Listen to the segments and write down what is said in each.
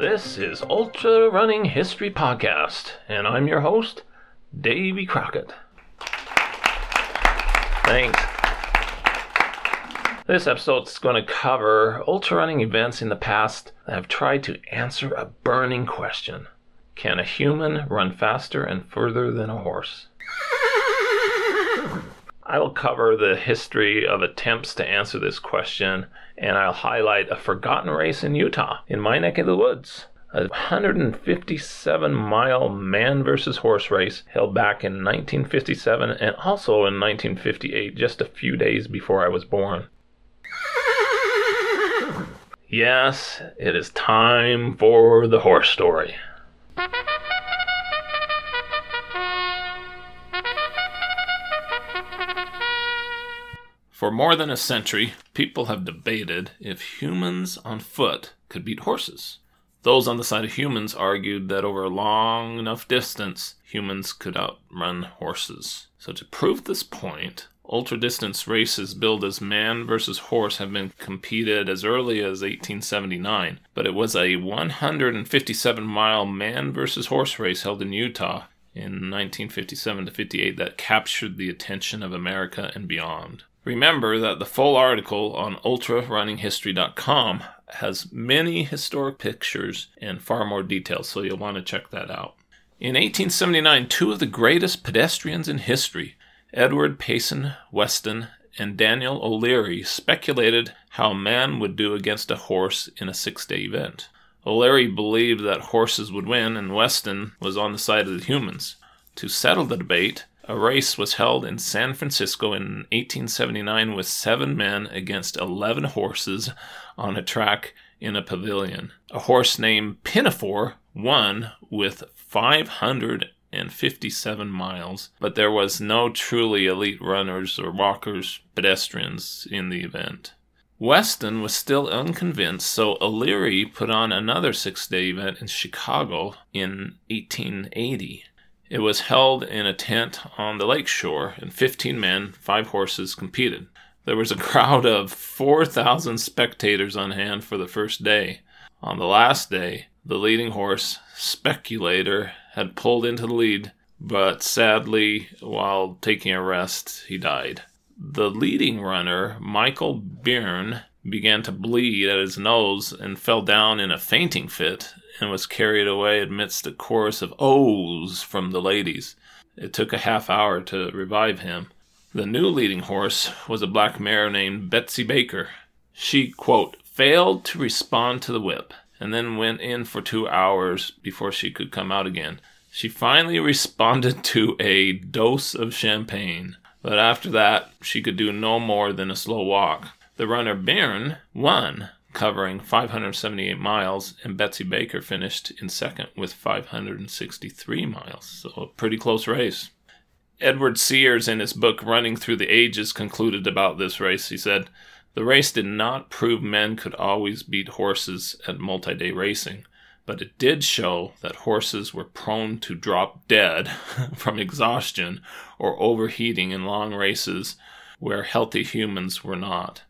This is Ultra Running History Podcast, and I'm your host, Davy Crockett. Thanks. This episode is going to cover ultra running events in the past that have tried to answer a burning question Can a human run faster and further than a horse? I will cover the history of attempts to answer this question, and I'll highlight a forgotten race in Utah, in my neck of the woods. A 157 mile man versus horse race held back in 1957 and also in 1958, just a few days before I was born. Yes, it is time for the horse story. For more than a century, people have debated if humans on foot could beat horses. Those on the side of humans argued that over a long enough distance, humans could outrun horses. So, to prove this point, ultra distance races billed as man versus horse have been competed as early as 1879, but it was a 157 mile man versus horse race held in Utah in 1957 to 58 that captured the attention of America and beyond. Remember that the full article on ultrarunninghistory.com has many historic pictures and far more details, so you'll want to check that out. In 1879, two of the greatest pedestrians in history, Edward Payson Weston and Daniel O'Leary, speculated how man would do against a horse in a six day event. O'Leary believed that horses would win, and Weston was on the side of the humans. To settle the debate, a race was held in San Francisco in 1879 with seven men against 11 horses on a track in a pavilion. A horse named Pinafore won with 557 miles, but there was no truly elite runners or walkers, pedestrians in the event. Weston was still unconvinced, so O'Leary put on another six day event in Chicago in 1880. It was held in a tent on the lake shore, and 15 men, five horses, competed. There was a crowd of 4,000 spectators on hand for the first day. On the last day, the leading horse, Speculator, had pulled into the lead, but sadly, while taking a rest, he died. The leading runner, Michael Byrne, began to bleed at his nose and fell down in a fainting fit and was carried away amidst a chorus of ohs from the ladies. It took a half hour to revive him. The new leading horse was a black mare named Betsy Baker. She, quote, failed to respond to the whip and then went in for two hours before she could come out again. She finally responded to a dose of champagne, but after that, she could do no more than a slow walk. The runner Byrne won, covering 578 miles, and Betsy Baker finished in second with 563 miles. So a pretty close race. Edward Sears, in his book Running Through the Ages, concluded about this race. He said, The race did not prove men could always beat horses at multi day racing, but it did show that horses were prone to drop dead from exhaustion or overheating in long races where healthy humans were not.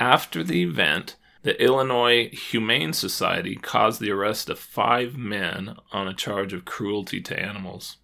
After the event, the Illinois Humane Society caused the arrest of five men on a charge of cruelty to animals.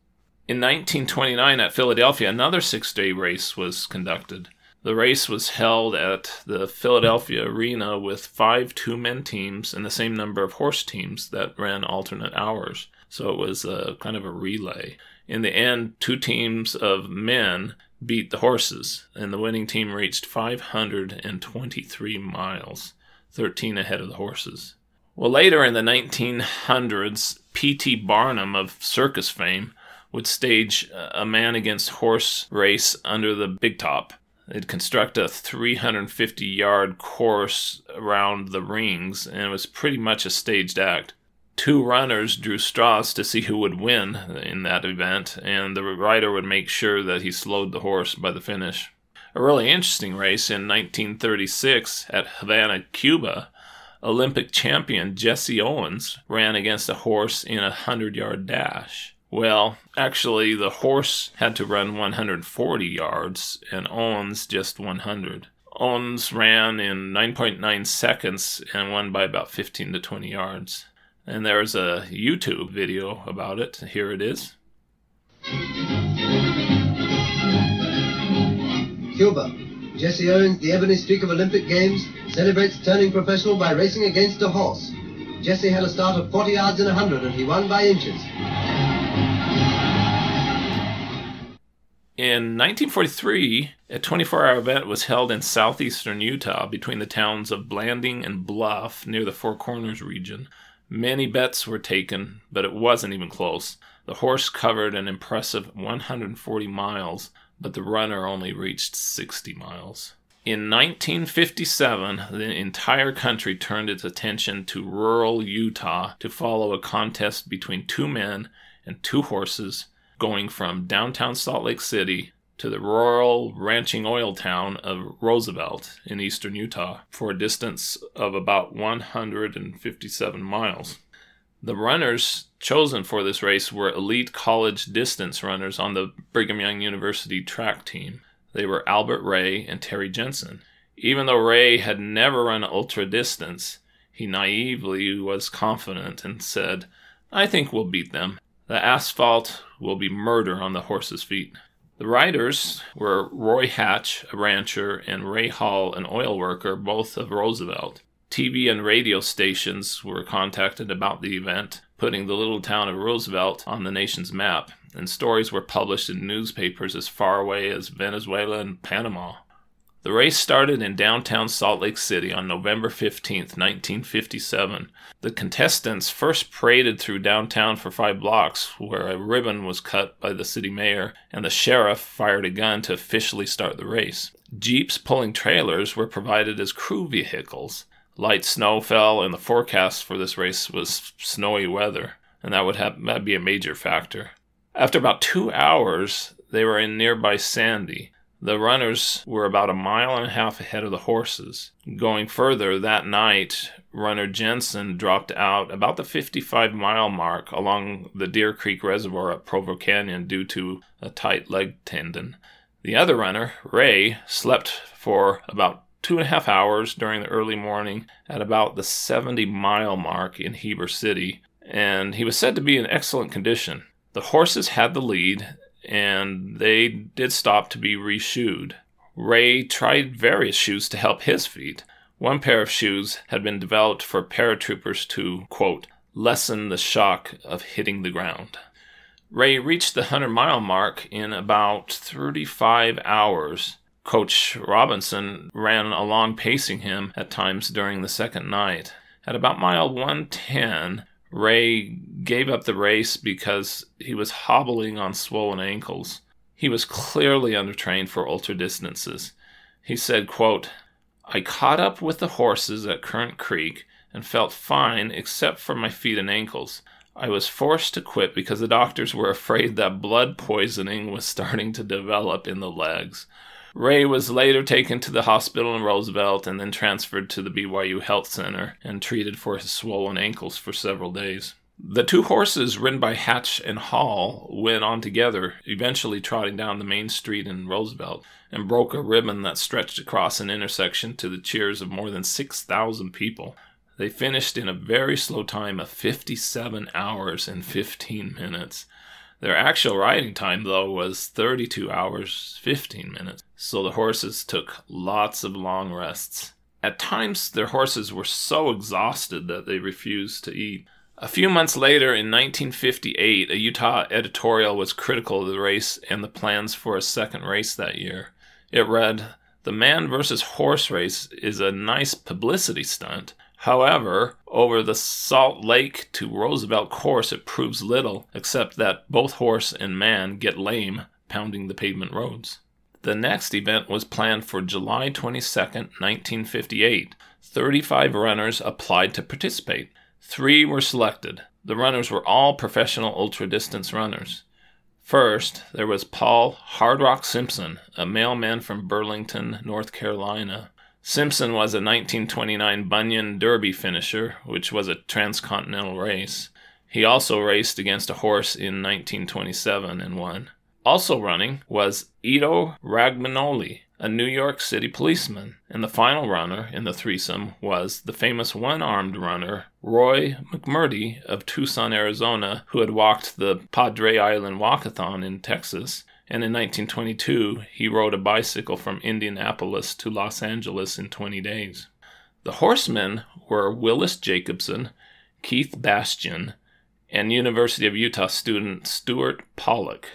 In 1929 at Philadelphia, another six day race was conducted. The race was held at the Philadelphia Arena with five two men teams and the same number of horse teams that ran alternate hours. So it was a kind of a relay. In the end, two teams of men beat the horses, and the winning team reached 523 miles, 13 ahead of the horses. Well, later in the 1900s, P.T. Barnum of circus fame would stage a man against horse race under the big top. They'd construct a 350 yard course around the rings, and it was pretty much a staged act. Two runners drew straws to see who would win in that event, and the rider would make sure that he slowed the horse by the finish. A really interesting race in 1936 at Havana, Cuba, Olympic champion Jesse Owens ran against a horse in a 100 yard dash. Well, actually, the horse had to run 140 yards, and Owens just 100. Owens ran in 9.9 seconds and won by about 15 to 20 yards. And there's a YouTube video about it. Here it is. Cuba. Jesse Owens, the ebony streak of Olympic Games, celebrates turning professional by racing against a horse. Jesse had a start of 40 yards in 100 and he won by inches. In 1943, a 24 hour event was held in southeastern Utah between the towns of Blanding and Bluff near the Four Corners region. Many bets were taken, but it wasn't even close. The horse covered an impressive 140 miles, but the runner only reached 60 miles. In 1957, the entire country turned its attention to rural Utah to follow a contest between two men and two horses going from downtown Salt Lake City to the rural ranching oil town of Roosevelt in eastern Utah for a distance of about 157 miles. The runners chosen for this race were elite college distance runners on the Brigham Young University track team. They were Albert Ray and Terry Jensen. Even though Ray had never run ultra distance, he naively was confident and said, I think we'll beat them. The asphalt will be murder on the horses' feet. The riders were Roy Hatch, a rancher, and Ray Hall, an oil worker, both of Roosevelt. TV and radio stations were contacted about the event, putting the little town of Roosevelt on the nation's map, and stories were published in newspapers as far away as Venezuela and Panama. The race started in downtown Salt Lake City on November 15, 1957. The contestants first paraded through downtown for five blocks, where a ribbon was cut by the city mayor, and the sheriff fired a gun to officially start the race. Jeeps pulling trailers were provided as crew vehicles. Light snow fell, and the forecast for this race was snowy weather, and that would have that'd be a major factor. After about two hours, they were in nearby Sandy. The runners were about a mile and a half ahead of the horses. Going further, that night, runner Jensen dropped out about the 55 mile mark along the Deer Creek Reservoir at Provo Canyon due to a tight leg tendon. The other runner, Ray, slept for about two and a half hours during the early morning at about the 70 mile mark in Heber City, and he was said to be in excellent condition. The horses had the lead, and they did stop to be reshoed. Ray tried various shoes to help his feet. One pair of shoes had been developed for paratroopers to, quote, lessen the shock of hitting the ground. Ray reached the 100 mile mark in about 35 hours. Coach Robinson ran along pacing him at times during the second night. At about mile 110, Ray gave up the race because he was hobbling on swollen ankles. He was clearly undertrained for ultra distances. He said, quote, I caught up with the horses at Current Creek and felt fine except for my feet and ankles. I was forced to quit because the doctors were afraid that blood poisoning was starting to develop in the legs. Ray was later taken to the hospital in Roosevelt and then transferred to the BYU Health Center and treated for his swollen ankles for several days. The two horses, ridden by Hatch and Hall, went on together, eventually trotting down the main street in Roosevelt, and broke a ribbon that stretched across an intersection to the cheers of more than 6,000 people. They finished in a very slow time of 57 hours and 15 minutes. Their actual riding time, though, was 32 hours 15 minutes, so the horses took lots of long rests. At times, their horses were so exhausted that they refused to eat. A few months later, in 1958, a Utah editorial was critical of the race and the plans for a second race that year. It read, The man versus horse race is a nice publicity stunt, However, over the Salt Lake to Roosevelt course, it proves little, except that both horse and man get lame pounding the pavement roads. The next event was planned for July 22, 1958. 35 runners applied to participate. Three were selected. The runners were all professional ultra distance runners. First, there was Paul Hard Rock Simpson, a mailman from Burlington, North Carolina. Simpson was a 1929 Bunion Derby finisher, which was a transcontinental race. He also raced against a horse in 1927 and won. Also running was Ido Romagnoli, a New York City policeman, and the final runner in the threesome was the famous one armed runner, Roy McMurtry of Tucson, Arizona, who had walked the Padre Island Walkathon in Texas. And in 1922, he rode a bicycle from Indianapolis to Los Angeles in 20 days. The horsemen were Willis Jacobson, Keith Bastian, and University of Utah student Stuart Pollock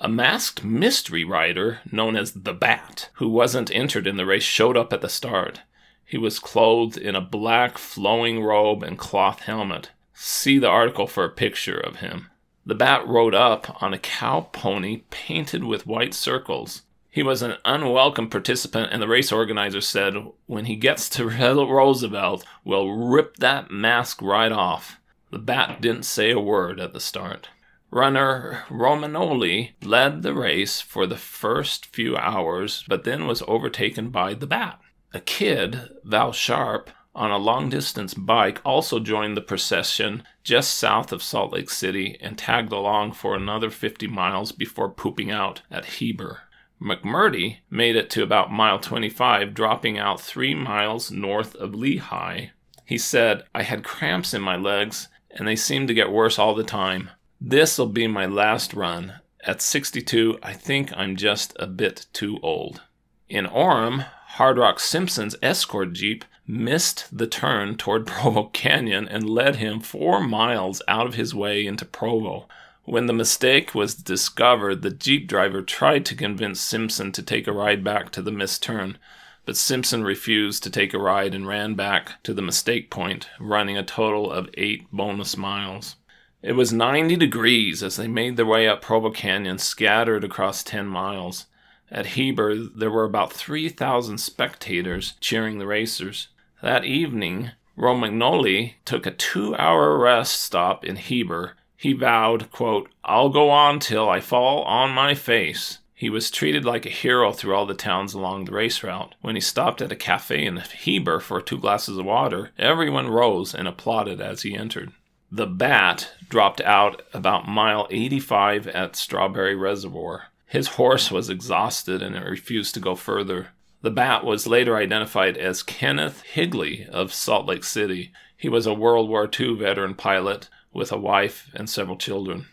a masked mystery rider known as the Bat, who wasn't entered in the race, showed up at the start. He was clothed in a black flowing robe and cloth helmet. See the article for a picture of him. The Bat rode up on a cow pony painted with white circles. He was an unwelcome participant, and the race organizer said, When he gets to Roosevelt, we'll rip that mask right off. The Bat didn't say a word at the start. Runner Romagnoli led the race for the first few hours, but then was overtaken by the Bat. A kid, Val Sharp, on a long distance bike also joined the procession just south of Salt Lake City and tagged along for another 50 miles before pooping out at Heber. McMurtry made it to about mile 25, dropping out three miles north of Lehi. He said, I had cramps in my legs, and they seemed to get worse all the time. This'll be my last run. At 62, I think I'm just a bit too old. In Orem, Hard Rock Simpson's escort jeep missed the turn toward Provo Canyon and led him four miles out of his way into Provo. When the mistake was discovered, the jeep driver tried to convince Simpson to take a ride back to the missed turn, but Simpson refused to take a ride and ran back to the mistake point, running a total of eight bonus miles. It was 90 degrees as they made their way up Provo Canyon, scattered across 10 miles. At Heber, there were about 3,000 spectators cheering the racers. That evening, Romagnoli took a two hour rest stop in Heber. He vowed, quote, I'll go on till I fall on my face. He was treated like a hero through all the towns along the race route. When he stopped at a cafe in Heber for two glasses of water, everyone rose and applauded as he entered. The Bat dropped out about mile 85 at Strawberry Reservoir. His horse was exhausted and it refused to go further. The Bat was later identified as Kenneth Higley of Salt Lake City. He was a World War II veteran pilot with a wife and several children.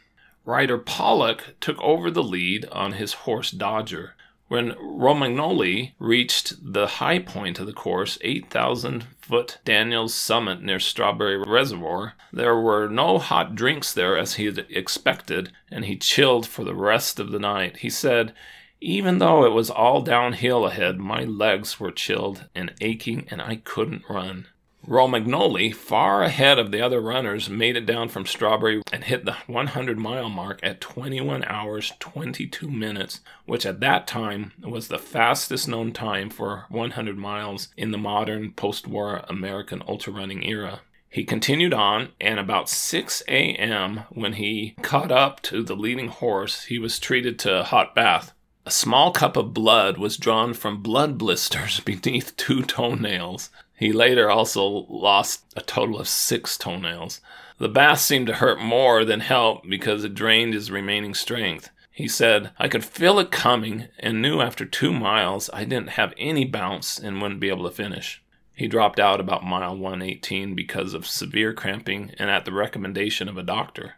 Rider Pollock took over the lead on his horse Dodger. When Romagnoli reached the high point of the course, 8,000 foot Daniels Summit near Strawberry Reservoir, there were no hot drinks there as he had expected, and he chilled for the rest of the night. He said, Even though it was all downhill ahead, my legs were chilled and aching, and I couldn't run. Romagnoli, far ahead of the other runners, made it down from Strawberry and hit the 100 mile mark at 21 hours 22 minutes, which at that time was the fastest known time for 100 miles in the modern post war American ultra running era. He continued on, and about 6 a.m., when he caught up to the leading horse, he was treated to a hot bath. A small cup of blood was drawn from blood blisters beneath two toenails. He later also lost a total of six toenails. The bath seemed to hurt more than help because it drained his remaining strength. He said, I could feel it coming and knew after two miles I didn't have any bounce and wouldn't be able to finish. He dropped out about mile 118 because of severe cramping and at the recommendation of a doctor.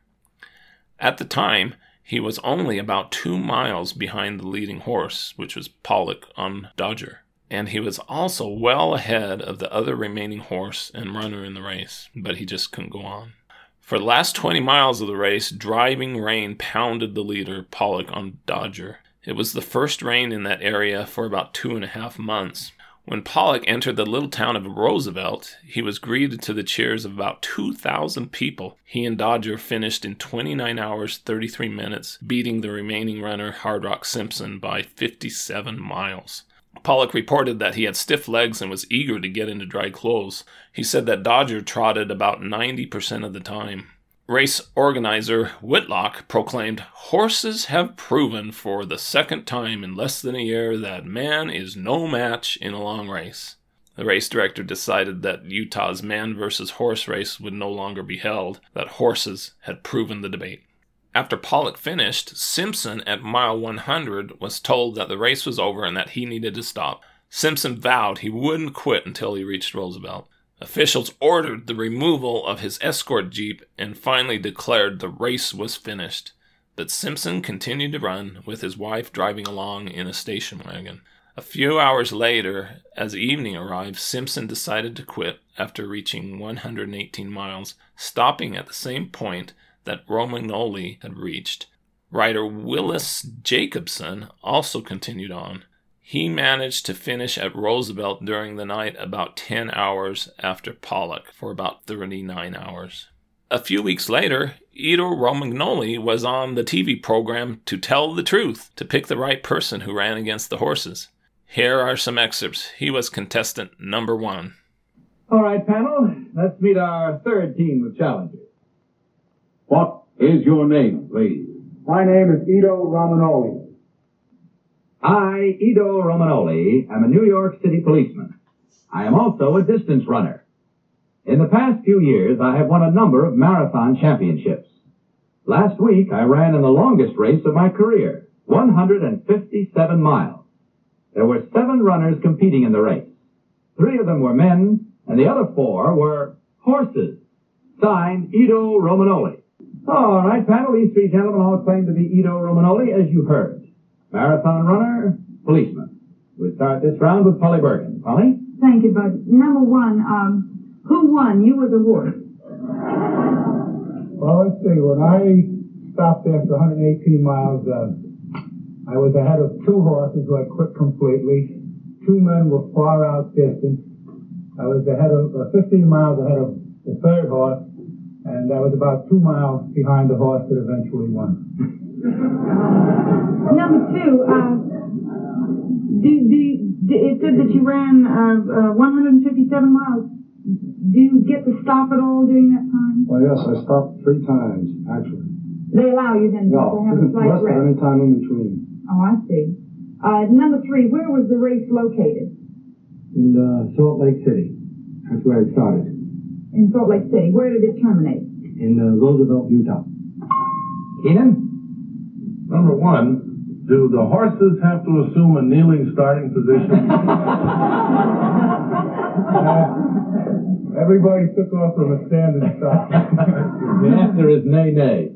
At the time, he was only about two miles behind the leading horse, which was Pollock on Dodger and he was also well ahead of the other remaining horse and runner in the race, but he just couldn't go on. For the last 20 miles of the race, driving rain pounded the leader, Pollock, on Dodger. It was the first rain in that area for about two and a half months. When Pollock entered the little town of Roosevelt, he was greeted to the cheers of about 2,000 people. He and Dodger finished in 29 hours 33 minutes, beating the remaining runner, Hard Rock Simpson, by 57 miles. Pollock reported that he had stiff legs and was eager to get into dry clothes. He said that Dodger trotted about 90% of the time. Race organizer Whitlock proclaimed, Horses have proven for the second time in less than a year that man is no match in a long race. The race director decided that Utah's man versus horse race would no longer be held, that horses had proven the debate. After Pollock finished, Simpson at mile 100 was told that the race was over and that he needed to stop. Simpson vowed he wouldn't quit until he reached Roosevelt. Officials ordered the removal of his escort jeep and finally declared the race was finished. But Simpson continued to run, with his wife driving along in a station wagon. A few hours later, as evening arrived, Simpson decided to quit after reaching 118 miles, stopping at the same point that Romagnoli had reached. Rider Willis Jacobson also continued on. He managed to finish at Roosevelt during the night about 10 hours after Pollock for about 39 hours. A few weeks later, Ido Romagnoli was on the TV program To Tell the Truth to pick the right person who ran against the horses. Here are some excerpts. He was contestant number one. All right, panel, let's meet our third team of challengers. What is your name, please? My name is Ido Romagnoli. I, Ido Romagnoli, am a New York City policeman. I am also a distance runner. In the past few years, I have won a number of marathon championships. Last week, I ran in the longest race of my career, 157 miles. There were seven runners competing in the race. Three of them were men, and the other four were horses. Signed, Ido Romagnoli. All right, panel, these three gentlemen all claim to be Ido Romagnoli, as you heard. Marathon runner, policeman. We'll start this round with Polly Bergen. Polly? Thank you, Bud. Number one, um, who won? You or the horse? Well, let's see. When I stopped after 118 miles, uh, I was ahead of two horses who had quit completely. Two men were far out distant. I was ahead of uh, 15 miles ahead of the third horse, and I was about two miles behind the horse that eventually won. Number two, uh, do, do, do, it said that you ran uh, uh, 157 miles. Do you get to stop at all during that time? Well, yes, I stopped three times, actually. They allow you then No, to have a slight rest of rest. any time in between. Oh, I see. Uh, number three, where was the race located? In uh, Salt Lake City. That's where it started. In Salt Lake City. Where did it terminate? In uh, Roosevelt, Utah. Keenan? Number one, do the horses have to assume a kneeling starting position? Uh, everybody took off from a standing start. The answer is nay, nay.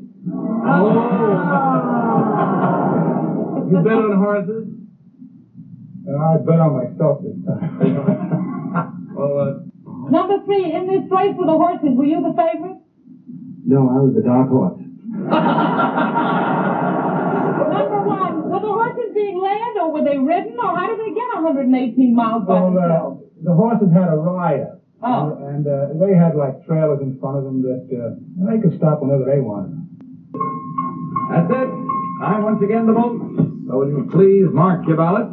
you bet on horses? And I bet on myself this time. Well, uh, Number three, in this race with the horses, were you the favorite? no, I was the dark horse. Number one, were the horses being led or were they ridden or how did they get 118 miles by Well, themselves? uh, the horses had a rider. Oh. And, uh, they had like trailers in front of them that, uh, they could stop whenever they wanted. That's it. Time once again the vote. So will you please mark your ballot?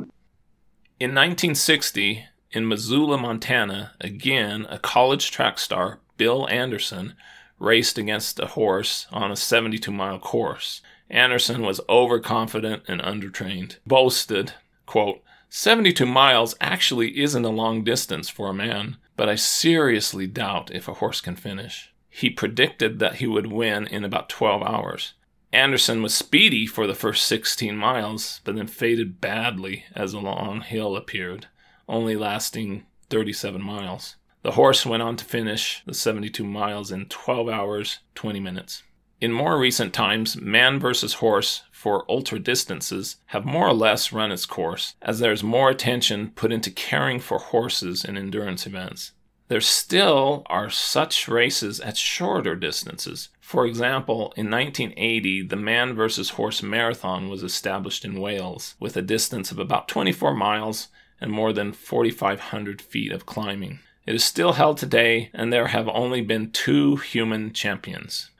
In 1960, in Missoula, Montana, again a college track star, Bill Anderson, raced against a horse on a 72 mile course. Anderson was overconfident and undertrained, boasted, quote, 72 miles actually isn't a long distance for a man, but I seriously doubt if a horse can finish. He predicted that he would win in about 12 hours. Anderson was speedy for the first 16 miles, but then faded badly as a long hill appeared, only lasting 37 miles. The horse went on to finish the 72 miles in 12 hours, 20 minutes. In more recent times, man versus horse for ultra distances have more or less run its course, as there is more attention put into caring for horses in endurance events. There still are such races at shorter distances. For example, in 1980, the man versus horse marathon was established in Wales with a distance of about 24 miles and more than 4,500 feet of climbing. It is still held today, and there have only been two human champions.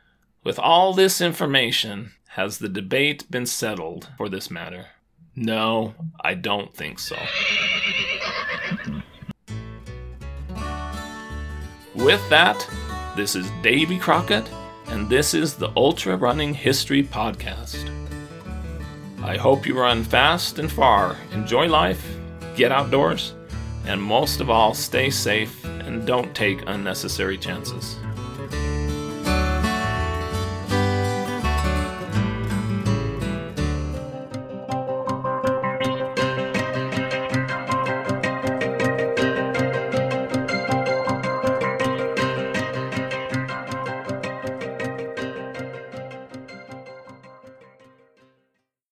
With all this information, has the debate been settled for this matter? No, I don't think so. With that, this is Davy Crockett, and this is the Ultra Running History Podcast. I hope you run fast and far, enjoy life, get outdoors, and most of all, stay safe and don't take unnecessary chances.